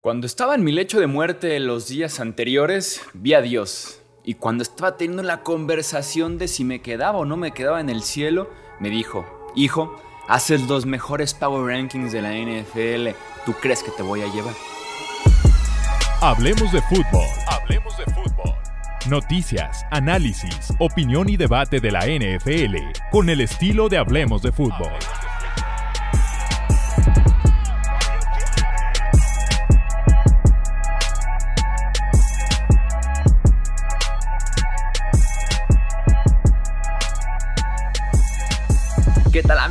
Cuando estaba en mi lecho de muerte los días anteriores, vi a Dios. Y cuando estaba teniendo la conversación de si me quedaba o no me quedaba en el cielo, me dijo, hijo, haces los mejores Power Rankings de la NFL. ¿Tú crees que te voy a llevar? Hablemos de fútbol. Hablemos de fútbol. Noticias, análisis, opinión y debate de la NFL con el estilo de Hablemos de fútbol.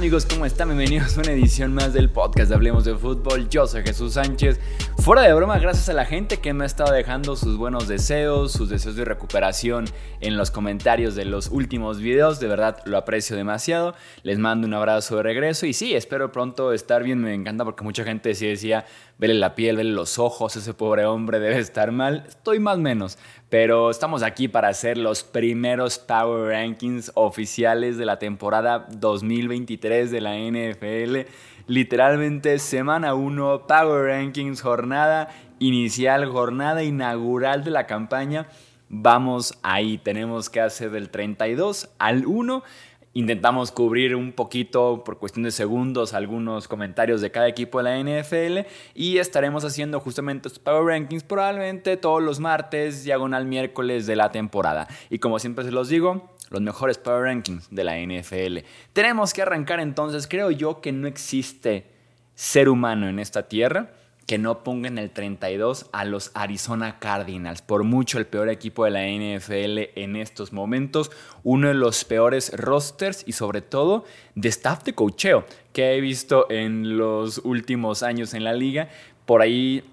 Amigos? ¿Cómo están? Bienvenidos a una edición más del podcast de Hablemos de Fútbol. Yo soy Jesús Sánchez. Fuera de broma, gracias a la gente que me ha estado dejando sus buenos deseos, sus deseos de recuperación en los comentarios de los últimos videos. De verdad lo aprecio demasiado. Les mando un abrazo de regreso y sí, espero pronto estar bien. Me encanta porque mucha gente sí decía, vele la piel, vele los ojos, ese pobre hombre debe estar mal. Estoy más menos, pero estamos aquí para hacer los primeros Power Rankings oficiales de la temporada 2023 de la NFL. Literalmente semana 1, Power Rankings, jornada inicial, jornada inaugural de la campaña. Vamos ahí, tenemos que hacer del 32 al 1 Intentamos cubrir un poquito, por cuestión de segundos, algunos comentarios de cada equipo de la NFL y estaremos haciendo justamente estos Power Rankings probablemente todos los martes, diagonal miércoles de la temporada. Y como siempre se los digo, los mejores Power Rankings de la NFL. Tenemos que arrancar entonces, creo yo que no existe ser humano en esta tierra que no ponga en el 32 a los Arizona Cardinals, por mucho el peor equipo de la NFL en estos momentos, uno de los peores rosters y sobre todo de staff de cocheo que he visto en los últimos años en la liga. Por ahí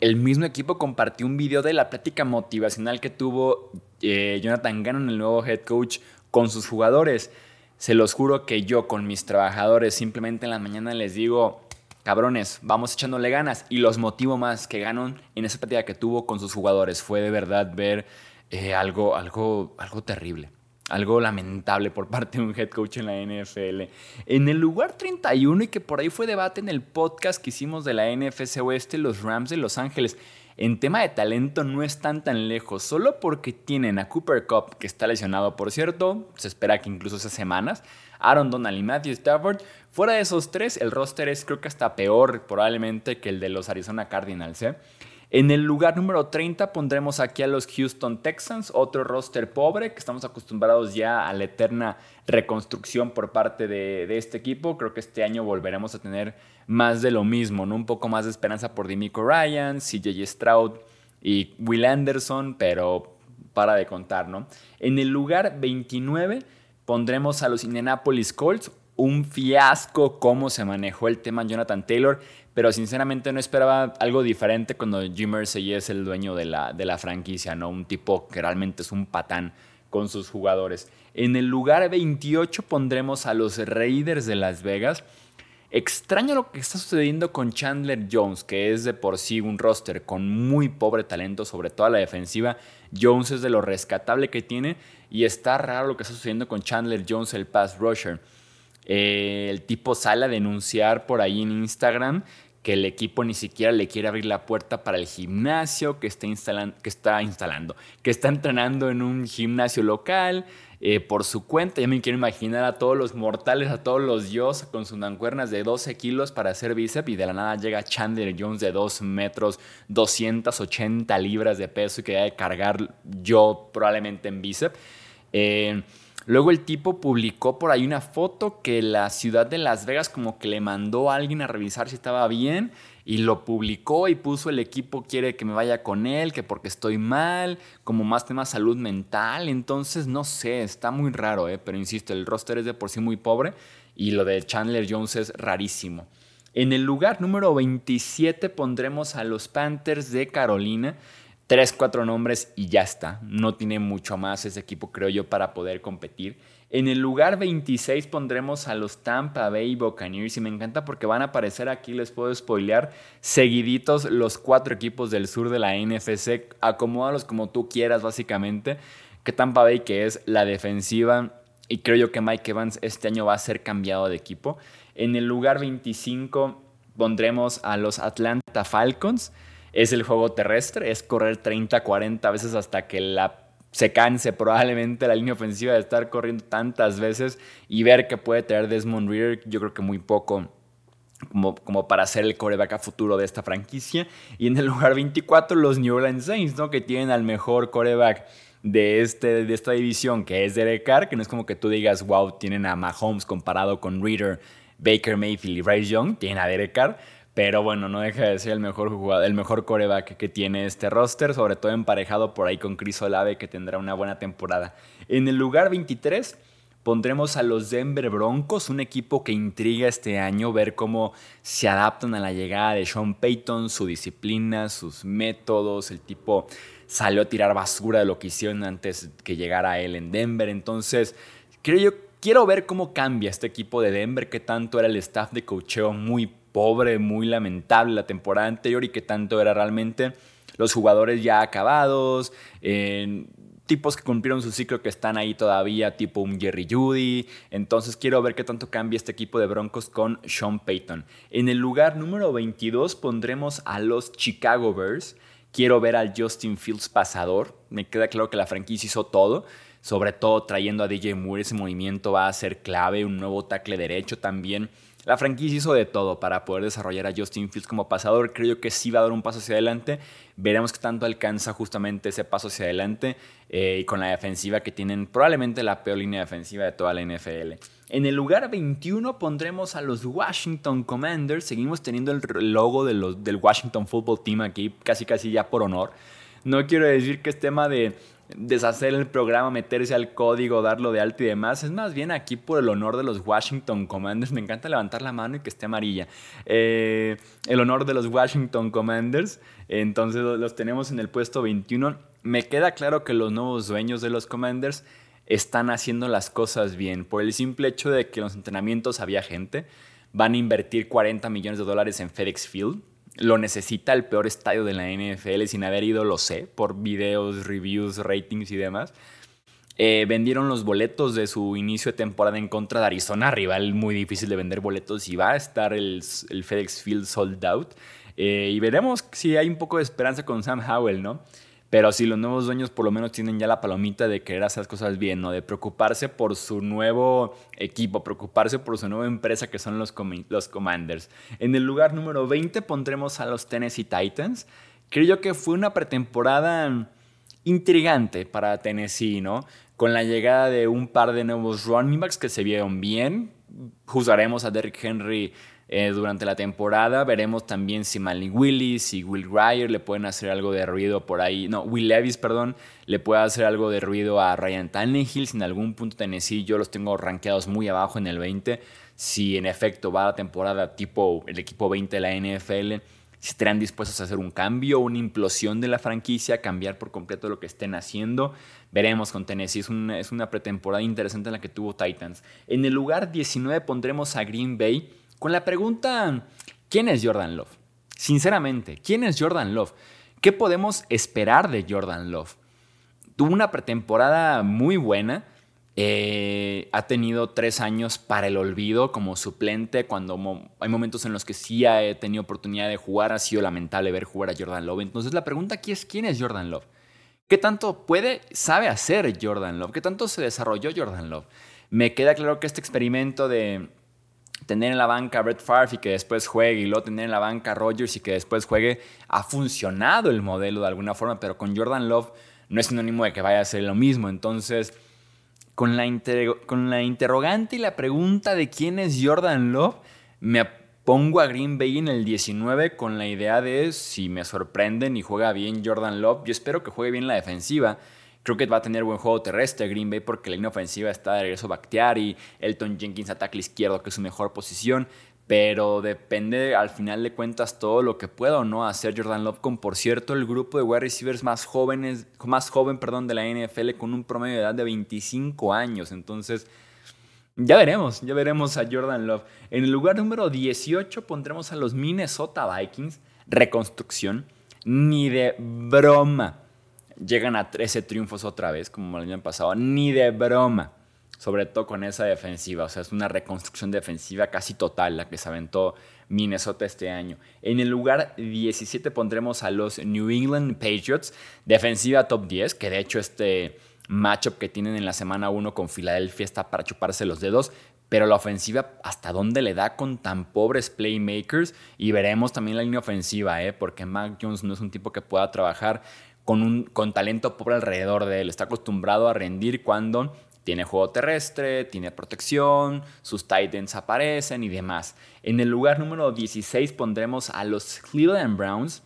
el mismo equipo compartió un video de la plática motivacional que tuvo eh, Jonathan Gannon, el nuevo head coach, con sus jugadores. Se los juro que yo con mis trabajadores simplemente en la mañana les digo, cabrones, vamos echándole ganas. Y los motivo más que ganan en esa partida que tuvo con sus jugadores. Fue de verdad ver eh, algo, algo, algo terrible. Algo lamentable por parte de un head coach en la NFL. En el lugar 31, y que por ahí fue debate en el podcast que hicimos de la NFC Oeste, los Rams de Los Ángeles. En tema de talento no están tan lejos, solo porque tienen a Cooper Cup, que está lesionado por cierto, se espera que incluso esas semanas, Aaron Donald y Matthew Stafford. Fuera de esos tres, el roster es creo que hasta peor probablemente que el de los Arizona Cardinals. ¿eh? En el lugar número 30 pondremos aquí a los Houston Texans, otro roster pobre que estamos acostumbrados ya a la eterna reconstrucción por parte de, este equipo. Creo que este año volveremos a tener más de lo mismo, ¿no? un poco más de esperanza por Dimico Ryan, CJ Stroud y Will Anderson, pero para de contar, ¿no? En el lugar 29 pondremos a los Indianapolis Colts. Un fiasco cómo se manejó el tema Jonathan Taylor, pero sinceramente no esperaba algo diferente cuando Jim Mersey es el dueño de la, de la franquicia, ¿no? Un tipo que realmente es un patán con sus jugadores. En el lugar 28 pondremos a los Raiders de Las Vegas. Extraño lo que está sucediendo con Chandler Jones, que es de por sí un roster con muy pobre talento, sobre todo a la defensiva. Jones es de lo rescatable que tiene y está raro lo que está sucediendo con Chandler Jones, el pass rusher. Eh, el tipo sale a denunciar por ahí en Instagram que el equipo ni siquiera le quiere abrir la puerta para el gimnasio que está, instalando, que está entrenando en un gimnasio local, eh, por su cuenta. Ya me quiero imaginar a todos los mortales, a todos los dios con sus mancuernas de 12 kilos para hacer bíceps y de la nada llega Chandler Jones de 2 metros, 280 libras de peso y que debe cargar yo probablemente en bíceps. Eh, luego el tipo publicó por ahí una foto que la ciudad de Las Vegas como que le mandó a alguien a revisar si estaba bien y lo publicó y puso el equipo quiere que me vaya con él, que porque estoy mal, como más tema salud mental. Entonces, no sé, está muy raro, ¿eh? pero insisto, el roster es de por sí muy pobre y lo de Chandler Jones es rarísimo. En el lugar número 27 pondremos a los Panthers de Carolina. Tres, cuatro nombres y ya está. No tiene mucho más ese equipo, creo yo, para poder competir. En el lugar 26 pondremos a los Tampa Bay Buccaneers y me encanta porque van a aparecer aquí, les puedo spoilear, seguiditos los cuatro equipos del sur de la NFC, acomódalos como tú quieras básicamente, que Tampa Bay que es la defensiva y creo yo que Mike Evans este año va a ser cambiado de equipo. En el lugar 25 pondremos a los Atlanta Falcons. Es el juego terrestre, es correr 30, 40 veces hasta que la se canse probablemente la línea ofensiva de estar corriendo tantas veces y ver que puede tener Desmond Reader, yo creo que muy poco como, como para ser el coreback a futuro de esta franquicia. Y en el lugar 24 los New Orleans Saints, ¿no? que tienen al mejor coreback de, este, de esta división, que es Derek Carr, que no es como que tú digas, wow, tienen a Mahomes comparado con Reader, Baker Mayfield y Bryce Young, tienen a Derek Carr. Pero bueno, no deja de ser el mejor jugador, el mejor coreback que tiene este roster, sobre todo emparejado por ahí con Chris Olave, que tendrá una buena temporada. En el lugar 23 pondremos a los Denver Broncos, un equipo que intriga este año, ver cómo se adaptan a la llegada de Sean Payton, su disciplina, sus métodos, el tipo salió a tirar basura de lo que hicieron antes que llegara él en Denver. Entonces, creo yo, quiero ver cómo cambia este equipo de Denver, qué tanto era el staff de cocheo muy pobre, muy lamentable la temporada anterior y que tanto era realmente los jugadores ya acabados, tipos que cumplieron su ciclo que están ahí todavía, tipo un Jerry Judy. Entonces quiero ver qué tanto cambia este equipo de Broncos con Sean Payton. En el lugar número 22 pondremos a los Chicago Bears. Quiero ver al Justin Fields pasador. Me queda claro que la franquicia hizo todo sobre todo trayendo a DJ Moore, ese movimiento va a ser clave, un nuevo tackle derecho también. La franquicia hizo de todo para poder desarrollar a Justin Fields como pasador. Creo que sí va a dar un paso hacia adelante. Veremos qué tanto alcanza justamente ese paso hacia adelante eh, y con la defensiva que tienen probablemente la peor línea defensiva de toda la NFL. En el lugar 21 pondremos a los Washington Commanders. Seguimos teniendo el logo del Washington Football Team aquí, casi casi ya por honor. No quiero decir que es tema de deshacer el programa, meterse al código, darlo de alto y demás. Es más bien aquí por el honor de los Washington Commanders. Me encanta levantar la mano y que esté amarilla. Eh, el honor de los Washington Commanders. Entonces los tenemos en el puesto 21. Me queda claro que los nuevos dueños de los Commanders están haciendo las cosas bien. Por el simple hecho de que en los entrenamientos había gente. Van a invertir 40 millones de dólares en FedEx Field lo necesita el peor estadio de la NFL sin haber ido, lo sé, por videos, reviews, ratings y demás. Eh, vendieron los boletos de su inicio de temporada en contra de Arizona, rival muy difícil de vender boletos y va a estar el, FedEx Field sold out. Eh, y veremos si hay un poco de esperanza con Sam Howell, ¿no? Pero si los nuevos dueños por lo menos tienen ya la palomita de querer hacer cosas bien, ¿no? De preocuparse por su nuevo equipo, preocuparse por su nueva empresa que son los, los Commanders. En el lugar número 20 pondremos a los Tennessee Titans. Creo que fue una pretemporada intrigante para Tennessee, ¿no? Con la llegada de un par de nuevos running backs que se vieron bien. Juzgaremos a Derrick Henry eh, durante la temporada. Veremos también si Malik Willis y Will Grier le pueden hacer algo de ruido por ahí. No, Will Levis, perdón, le puede hacer algo de ruido a Ryan Tannehill. Si en algún punto Tennessee yo los tengo rankeados muy abajo en el 20. Si en efecto va la temporada tipo el equipo 20 de la NFL si estarán dispuestos a hacer un cambio, una implosión de la franquicia, cambiar por completo lo que estén haciendo. Veremos con Tennessee, es una, es una pretemporada interesante en la que tuvo Titans. En el lugar 19 pondremos a Green Bay con la pregunta, ¿quién es Jordan Love? Sinceramente, ¿quién es Jordan Love? ¿Qué podemos esperar de Jordan Love? Tuvo una pretemporada muy buena. Eh, ha tenido tres años para el olvido como suplente. Cuando hay momentos en los que sí ha tenido oportunidad de jugar, ha sido lamentable ver jugar a Jordan Love. Entonces la pregunta aquí es: ¿quién es Jordan Love? ¿Qué tanto puede, sabe hacer Jordan Love? ¿Qué tanto se desarrolló Jordan Love? Me queda claro que este experimento de tener en la banca a Brett Favre y que después juegue y luego tener en la banca a Rodgers y que después juegue, ha funcionado el modelo de alguna forma, pero con Jordan Love no es sinónimo de que vaya a ser lo mismo. Entonces, con la, con la interrogante y la pregunta de quién es Jordan Love, me pongo a Green Bay en el 19 con la idea de si me sorprenden y juega bien Jordan Love, yo espero que juegue bien la defensiva Creo que va a tener buen juego terrestre Green Bay porque la línea ofensiva está de regreso y Elton Jenkins ataque izquierdo, que es su mejor posición. Pero depende al final de cuentas todo lo que pueda o no hacer Jordan Love con, por cierto, el grupo de wide receivers más jóvenes, más joven, perdón, de la NFL con un promedio de edad de 25 años. Entonces, ya veremos, ya veremos a Jordan Love. En el lugar número 18 pondremos a los Minnesota Vikings, reconstrucción, ni de broma llegan a 13 triunfos otra vez, como el año pasado, ni de broma. Sobre todo con esa defensiva. O sea, es una reconstrucción defensiva casi total la que se aventó Minnesota este año. En el lugar 17 pondremos a los New England Patriots, defensiva top 10, que de hecho este matchup que tienen en la semana 1 con Filadelfia está para chuparse los dedos, pero la ofensiva hasta dónde le da con tan pobres playmakers y veremos también la línea ofensiva, ¿eh? porque Mac Jones no es un tipo que pueda trabajar con, un, con talento pobre alrededor de él, está acostumbrado a rendir cuando tiene juego terrestre, tiene protección, sus Titans aparecen y demás. En el lugar número 16 pondremos a los Cleveland Browns.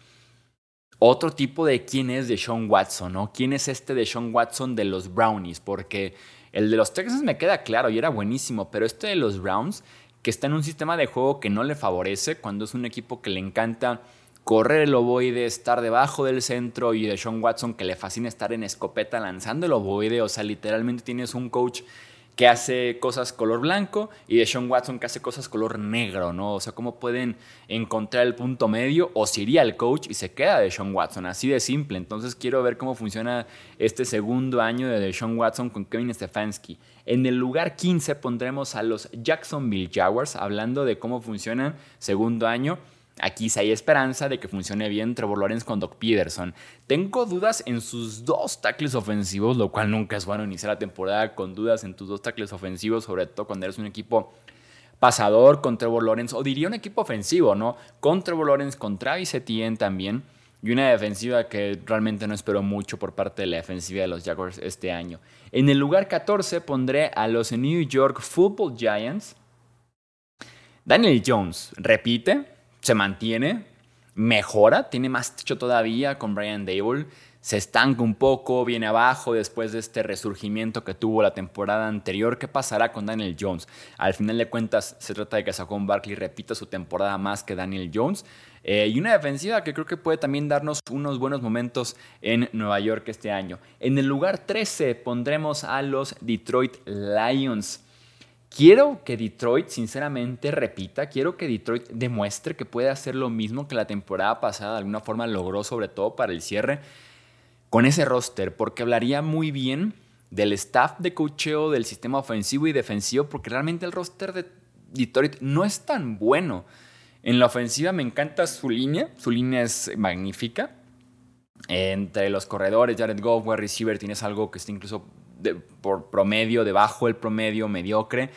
Otro tipo de quién es de Sean Watson, ¿no? ¿Quién es este de Sean Watson de los Brownies? Porque el de los Texans me queda claro y era buenísimo, pero este de los Browns, que está en un sistema de juego que no le favorece, cuando es un equipo que le encanta correr el ovoide, estar debajo del centro y de Sean Watson que le fascina estar en escopeta lanzando el ovoide, o sea, literalmente tienes un coach que hace cosas color blanco y de Sean Watson que hace cosas color negro, ¿no? O sea, cómo pueden encontrar el punto medio o si iría el coach y se queda de Sean Watson, así de simple. Entonces quiero ver cómo funciona este segundo año de Sean Watson con Kevin Stefanski. En el lugar 15 pondremos a los Jacksonville Jaguars, hablando de cómo funciona segundo año. Aquí sí hay esperanza de que funcione bien Trevor Lawrence con Doc Peterson. Tengo dudas en sus dos tackles ofensivos, lo cual nunca es bueno iniciar la temporada con dudas en tus dos tackles ofensivos, sobre todo cuando eres un equipo pasador con Trevor Lawrence, o diría un equipo ofensivo, ¿no? Con Trevor Lawrence, con Travis Etienne también, y una defensiva que realmente no espero mucho por parte de la defensiva de los Jaguars este año. En el lugar 14 pondré a los New York Football Giants. Daniel Jones repite, se mantiene, mejora, tiene más techo todavía con Brian Dable, se estanca un poco, viene abajo después de este resurgimiento que tuvo la temporada anterior. ¿Qué pasará con Daniel Jones? Al final de cuentas, se trata de que Saquon Barkley repita su temporada más que Daniel Jones. Eh, y una defensiva que creo que puede también darnos unos buenos momentos en Nueva York este año. En el lugar 13 pondremos a los Detroit Lions. Quiero que Detroit, sinceramente, repita, quiero que Detroit demuestre que puede hacer lo mismo que la temporada pasada de alguna forma logró, sobre todo para el cierre, con ese roster, porque hablaría muy bien del staff de cocheo, del sistema ofensivo y defensivo, porque realmente el roster de Detroit no es tan bueno. En la ofensiva me encanta su línea, su línea es magnífica. Entre los corredores, Jared Goff, wide receiver, tienes algo que está incluso por promedio, debajo del promedio, mediocre.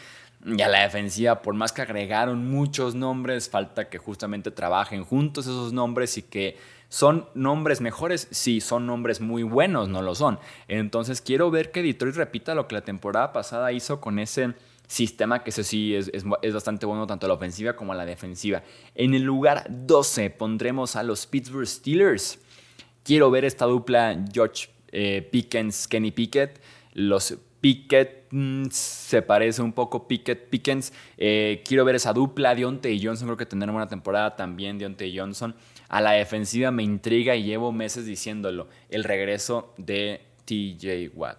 Y a la defensiva, por más que agregaron muchos nombres, falta que justamente trabajen juntos esos nombres y que son nombres mejores. Sí, son nombres muy buenos, no lo son. Entonces quiero ver que Detroit repita lo que la temporada pasada hizo con ese sistema que ese sí es, es, bastante bueno tanto a la ofensiva como a la defensiva. En el lugar 12 pondremos a los Pittsburgh Steelers. Quiero ver esta dupla George eh, Pickens, Kenny Pickett los Pickett mm, se parece un poco Pickett Pickens. Eh, quiero ver esa dupla. Dionte y Johnson creo que tendrán una temporada también. Dionte y Johnson. A la defensiva me intriga y llevo meses diciéndolo. El regreso de TJ Watt.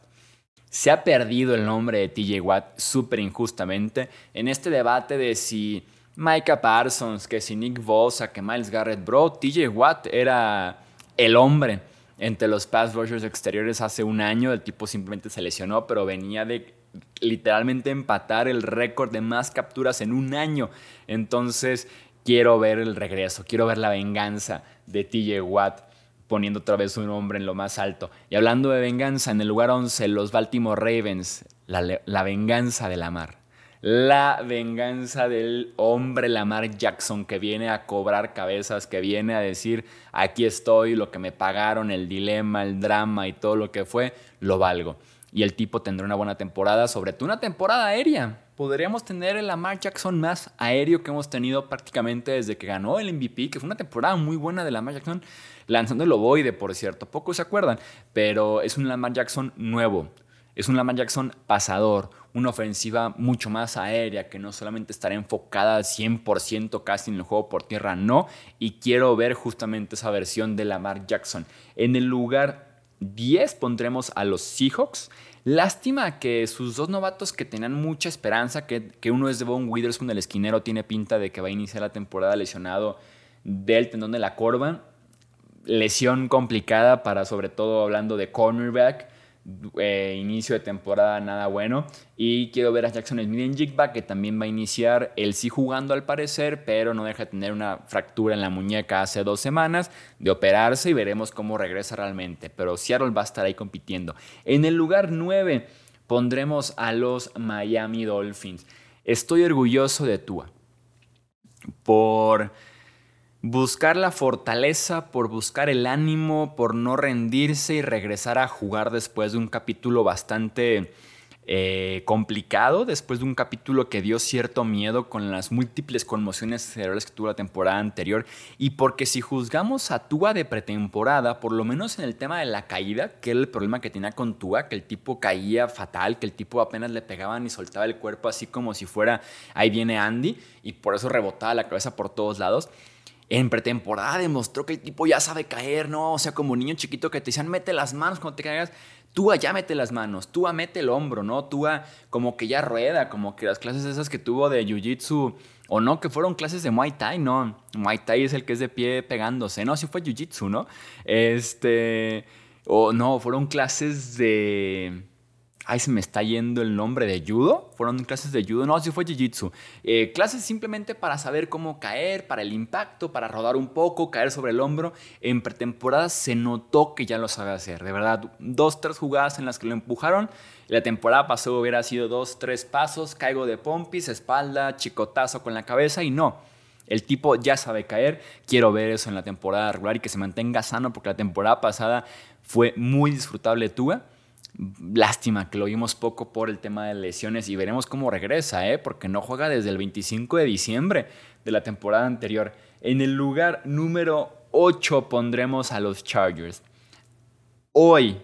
Se ha perdido el nombre de TJ Watt súper injustamente en este debate de si Micah Parsons, que si Nick Bosa, que Miles Garrett, bro, TJ Watt era el hombre entre los pass rushers exteriores hace un año. El tipo simplemente se lesionó, pero venía de literalmente empatar el récord de más capturas en un año. Entonces, quiero ver el regreso, quiero ver la venganza de TJ Watt poniendo otra vez su nombre en lo más alto. Y hablando de venganza, en el lugar 11, los Baltimore Ravens, la, la venganza de la mar la venganza del hombre Lamar Jackson que viene a cobrar cabezas, que viene a decir, aquí estoy, lo que me pagaron, el dilema, el drama y todo lo que fue, lo valgo. Y el tipo tendrá una buena temporada, sobre todo una temporada aérea. Podríamos tener el Lamar Jackson más aéreo que hemos tenido prácticamente desde que ganó el MVP, que fue una temporada muy buena de Lamar Jackson, lanzando el ovoide, por cierto, pocos se acuerdan, pero es un Lamar Jackson nuevo, es un Lamar Jackson pasador, una ofensiva mucho más aérea, que no solamente estará enfocada 100% casi en el juego por tierra, no. Y quiero ver justamente esa versión de Lamar Jackson. En el lugar 10 pondremos a los Seahawks. Lástima que sus dos novatos que tenían mucha esperanza, que, que uno es Devon Witherspoon, el esquinero, tiene pinta de que va a iniciar la temporada lesionado del tendón de la corva. Lesión complicada para, sobre todo hablando de cornerback eh, inicio de temporada nada bueno. Y quiero ver a Jackson Smith en Jigba, que también va a iniciar, él sí jugando al parecer, pero no deja de tener una fractura en la muñeca hace dos semanas, de operarse y veremos cómo regresa realmente. Pero Seattle va a estar ahí compitiendo. En el lugar 9 pondremos a los Miami Dolphins. Estoy orgulloso de Tua. Por buscar la fortaleza, por buscar el ánimo, por no rendirse y regresar a jugar después de un capítulo bastante eh, complicado, después de un capítulo que dio cierto miedo con las múltiples conmociones cerebrales que tuvo la temporada anterior, y porque si juzgamos a Tua de pretemporada, por lo menos en el tema de la caída, que era el problema que tenía con Tua, que el tipo caía fatal, que el tipo apenas le pegaban y soltaba el cuerpo así como si fuera, ahí viene Andy, y por eso rebotaba la cabeza por todos lados en pretemporada demostró que el tipo ya sabe caer, ¿no? O sea, como niño chiquito que te decían, mete las manos cuando te caigas. Tú ya mete las manos, tú mete el hombro, ¿no? Tú como que ya rueda, como que las clases esas que tuvo de Jiu-Jitsu, o no, que fueron clases de Muay Thai, no. Muay Thai es el que es de pie pegándose, no, sí fue Jiu-Jitsu, ¿no? Este, o no, fueron clases de Ay, se me está yendo el nombre de judo. Fueron clases de judo. No, sí fue jiu-jitsu. Eh, clases simplemente para saber cómo caer, para el impacto, para rodar un poco, caer sobre el hombro. En pretemporada se notó que ya lo sabe hacer. De verdad, dos, tres jugadas en las que lo empujaron. La temporada pasó hubiera sido dos, tres pasos, caigo de pompis, espalda, chicotazo con la cabeza y no. El tipo ya sabe caer. Quiero ver eso en la temporada regular y que se mantenga sano porque la temporada pasada fue muy disfrutable Tua. Lástima que lo vimos poco por el tema de lesiones y veremos cómo regresa, ¿eh? porque no juega desde el 25 de diciembre de la temporada anterior. En el lugar número 8 pondremos a los Chargers. Hoy,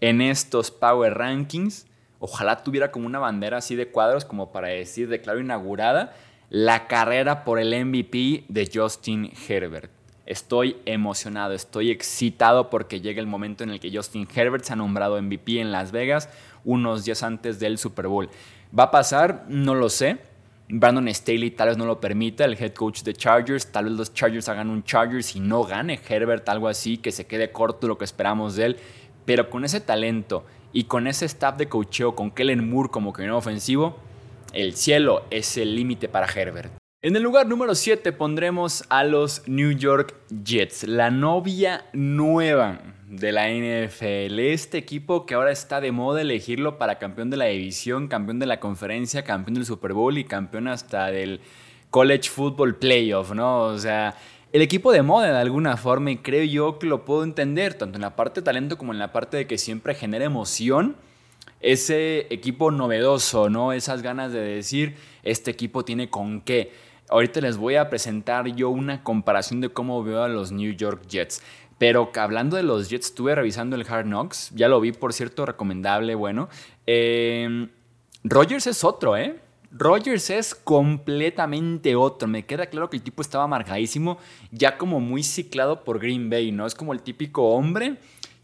en estos Power Rankings, ojalá tuviera como una bandera así de cuadros como para decir, declaro inaugurada, la carrera por el MVP de Justin Herbert. Estoy emocionado, estoy excitado porque llega el momento en el que Justin Herbert se ha nombrado MVP en Las Vegas unos días antes del Super Bowl. ¿Va a pasar? No lo sé. Brandon Staley tal vez no lo permita, el head coach de Chargers. Tal vez los Chargers hagan un Chargers y no gane Herbert, algo así, que se quede corto lo que esperamos de él. Pero con ese talento y con ese staff de coacheo, con Kellen Moore como no ofensivo, el cielo es el límite para Herbert. En el lugar número 7 pondremos a los New York Jets, la novia nueva de la NFL. Este equipo que ahora está de moda elegirlo para campeón de la división, campeón de la conferencia, campeón del Super Bowl y campeón hasta del College Football Playoff, ¿no? O sea, el equipo de moda de alguna forma y creo yo que lo puedo entender, tanto en la parte de talento como en la parte de que siempre genera emoción ese equipo novedoso, ¿no? Esas ganas de decir, este equipo tiene con qué. Ahorita les voy a presentar yo una comparación de cómo veo a los New York Jets. Pero hablando de los Jets, estuve revisando el Hard Knocks. Ya lo vi, por cierto, recomendable, bueno. Eh, Rogers es otro, ¿eh? Rogers es completamente otro. Me queda claro que el tipo estaba marcadísimo, ya como muy ciclado por Green Bay, ¿no? Es como el típico hombre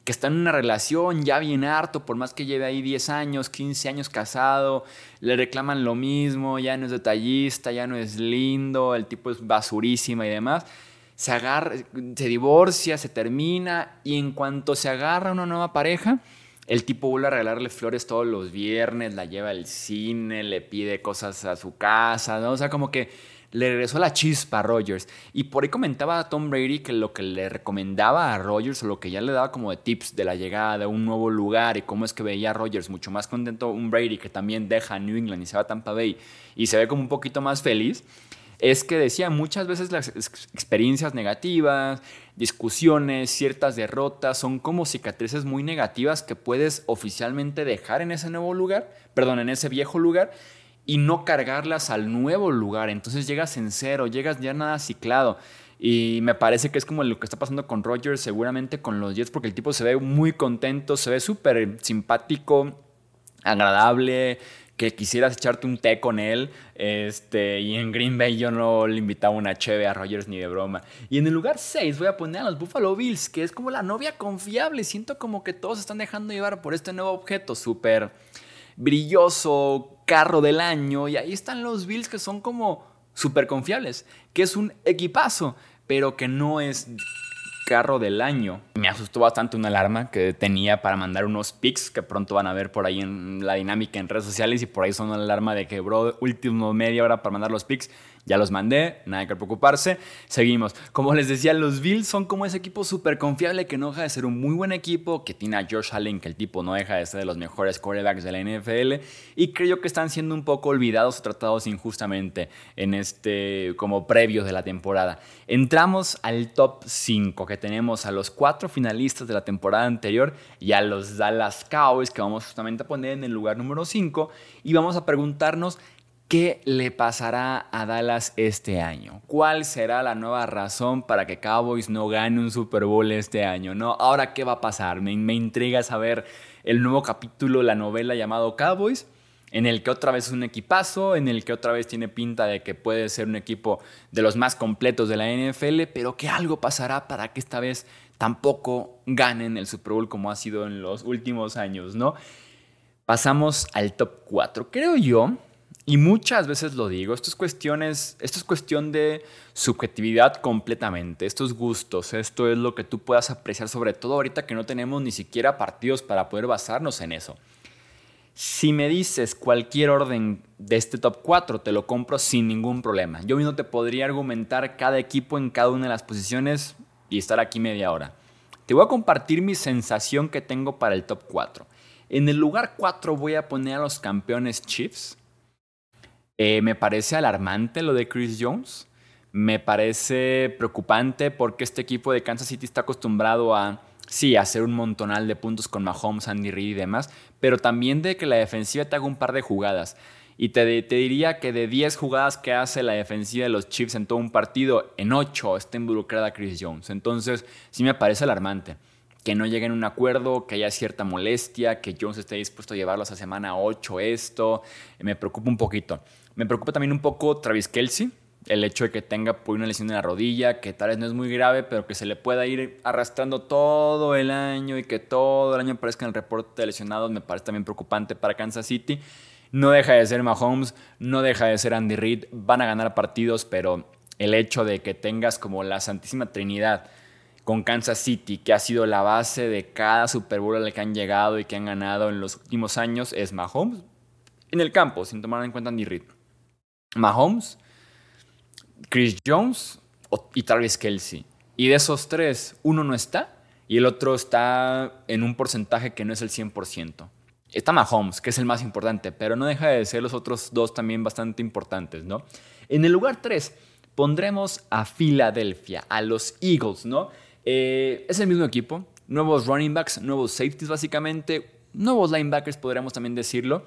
que está en una relación ya bien harto, por más que lleve ahí 10 años, 15 años casado, le reclaman lo mismo, ya no es detallista, ya no es lindo, el tipo es basurísima y demás. Se agarra, se divorcia, se termina y en cuanto se agarra una nueva pareja, el tipo vuelve a regalarle flores todos los viernes, la lleva al cine, le pide cosas a su casa, ¿no? O sea, como que le regresó la chispa a Rogers. Y por ahí comentaba a Tom Brady que lo que le recomendaba a Rogers o lo que ya le daba como de tips de la llegada de un nuevo lugar y cómo es que veía a Rogers mucho más contento un Brady que también deja New England y se va a Tampa Bay y se ve como un poquito más feliz, es que decía muchas veces las experiencias negativas, discusiones, ciertas derrotas, son como cicatrices muy negativas que puedes oficialmente dejar en ese nuevo lugar, perdón, en ese viejo lugar y no cargarlas al nuevo lugar. Entonces llegas en cero, llegas ya nada ciclado. Y me parece que es como lo que está pasando con Rogers, seguramente con los Jets, porque el tipo se ve muy contento, se ve súper simpático, agradable, que quisieras echarte un té con él. Este, y en Green Bay yo no le invitaba una cheve a Rogers ni de broma. Y en el lugar 6 voy a poner a los Buffalo Bills, que es como la novia confiable. Siento como que todos se están dejando llevar por este nuevo objeto súper brilloso, carro del año. Y ahí están los Bills que son como súper confiables, que es un equipazo, pero que no es carro del año. Me asustó bastante una alarma que tenía para mandar unos pics que pronto van a ver por ahí en la dinámica en redes sociales y por ahí son una alarma de que, bro, último media hora para mandar los pics. Ya los mandé, nada que preocuparse. Seguimos. Como les decía, los Bills son como ese equipo súper confiable que no deja de ser un muy buen equipo, que tiene a Josh Allen, que el tipo no deja de ser de los mejores quarterbacks de la NFL. Y creo que están siendo un poco olvidados o tratados injustamente en este, como previos de la temporada. Entramos al top 5, que tenemos a los cuatro finalistas de la temporada anterior y a los Dallas Cowboys, que vamos justamente a poner en el lugar número 5. Y vamos a preguntarnos ¿Qué le pasará a Dallas este año? ¿Cuál será la nueva razón para que Cowboys no gane un Super Bowl este año? ¿No? Ahora, ¿qué va a pasar? Me, me intriga saber el nuevo capítulo, la novela llamado Cowboys, en el que otra vez es un equipazo, en el que otra vez tiene pinta de que puede ser un equipo de los más completos de la NFL, pero que algo pasará para que esta vez tampoco ganen el Super Bowl como ha sido en los últimos años, ¿no? Pasamos al top 4. Creo yo y muchas veces lo digo, esto es, cuestiones, esto es cuestión de subjetividad completamente, estos gustos, esto es lo que tú puedas apreciar, sobre todo ahorita que no tenemos ni siquiera partidos para poder basarnos en eso. Si me dices cualquier orden de este top 4, te lo compro sin ningún problema. Yo mismo te podría argumentar cada equipo en cada una de las posiciones y estar aquí media hora. Te voy a compartir mi sensación que tengo para el top 4. En el lugar 4 voy a poner a los campeones Chiefs eh, me parece alarmante lo de Chris Jones. Me parece preocupante porque este equipo de Kansas City está acostumbrado a, sí, hacer un montonal de puntos con Mahomes, Andy Reid y demás, pero también de que la defensiva te haga un par de jugadas. Y te, diría que de 10 jugadas que hace la defensiva de los Chiefs en todo un partido, en 8 está involucrada Chris Jones. Entonces, sí me parece alarmante que no lleguen a un acuerdo, que haya cierta molestia, que Jones esté dispuesto a llevarlos a semana 8 esto, me preocupa un poquito. Me preocupa también un poco Travis Kelsey, el hecho de que tenga una lesión en la rodilla, que tal vez no es muy grave, pero que se le pueda ir arrastrando todo el año y que todo el año aparezca en el reporte de lesionados, me parece también preocupante para Kansas City. No deja de ser Mahomes, no deja de ser Andy Reid, van a ganar partidos, pero el hecho de que tengas como la Santísima Trinidad con Kansas City, que ha sido la base de cada Super Bowl al que han llegado y que han ganado en los últimos años, es Mahomes en el campo, sin tomar en cuenta Andy Reid. Mahomes, Chris Jones y Travis Kelsey. Y de esos tres, uno no está y el otro está en un porcentaje que no es el 100%. Está Mahomes, que es el más importante, pero no deja de ser los otros dos también bastante importantes, ¿no? En el lugar 3 pondremos a Filadelfia, a los Eagles, ¿no? Eh, es el mismo equipo, nuevos running backs, nuevos safeties básicamente, nuevos linebackers podríamos también decirlo.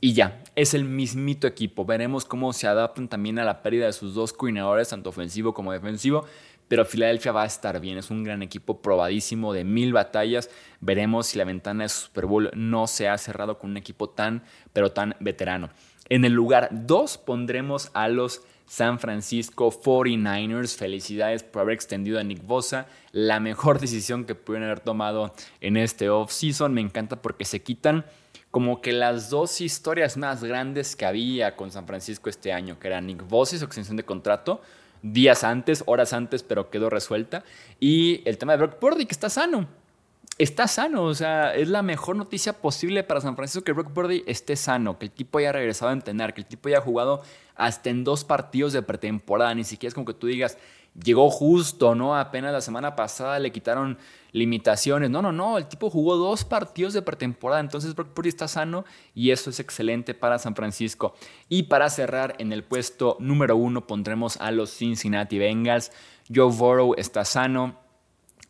Y ya, es el mismito equipo. Veremos cómo se adaptan también a la pérdida de sus dos coordinadores, tanto ofensivo como defensivo. Pero Filadelfia va a estar bien, es un gran equipo probadísimo de mil batallas. Veremos si la ventana de Super Bowl no se ha cerrado con un equipo tan, pero tan veterano. En el lugar 2 pondremos a los San Francisco 49ers. Felicidades por haber extendido a Nick Bosa. La mejor decisión que pudieron haber tomado en este offseason. Me encanta porque se quitan como que las dos historias más grandes que había con San Francisco este año, que era Nick Bosa y extensión de contrato, días antes, horas antes, pero quedó resuelta. Y el tema de Brock Purdy, que está sano está sano. O sea, es la mejor noticia posible para San Francisco que Brock Purdy esté sano, que el tipo haya regresado a entrenar, que el tipo haya jugado hasta en dos partidos de pretemporada. Ni siquiera es como que tú digas, llegó justo, ¿no? Apenas la semana pasada le quitaron limitaciones. No, no, no. El tipo jugó dos partidos de pretemporada. Entonces Brock Purdy está sano y eso es excelente para San Francisco. Y para cerrar, en el puesto número uno pondremos a los Cincinnati Bengals. Joe Burrow está sano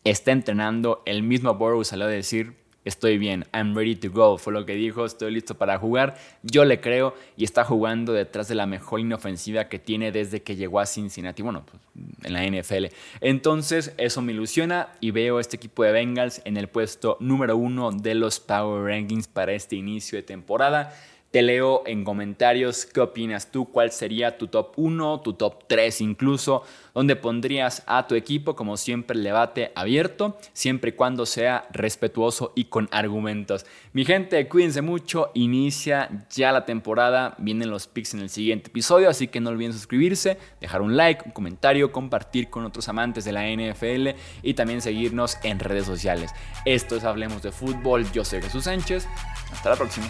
está entrenando. El mismo Burrow salió a decir, estoy bien, I'm ready to go. Fue lo que dijo, estoy listo para jugar. Yo le creo y está jugando detrás de la mejor inofensiva que tiene desde que llegó a Cincinnati, bueno, pues, en la NFL. Entonces, eso me ilusiona y veo este equipo de Bengals en el puesto número uno de los Power Rankings para este inicio de temporada. Te leo en comentarios qué opinas tú, cuál sería tu top 1, tu top 3 incluso, donde pondrías a tu equipo, como siempre, el debate abierto, siempre y cuando sea respetuoso y con argumentos. Mi gente, cuídense mucho, inicia ya la temporada, vienen los picks en el siguiente episodio, así que no olviden suscribirse, dejar un like, un comentario, compartir con otros amantes de la NFL y también seguirnos en redes sociales. Esto es Hablemos de Fútbol, yo soy Jesús Sánchez, hasta la próxima.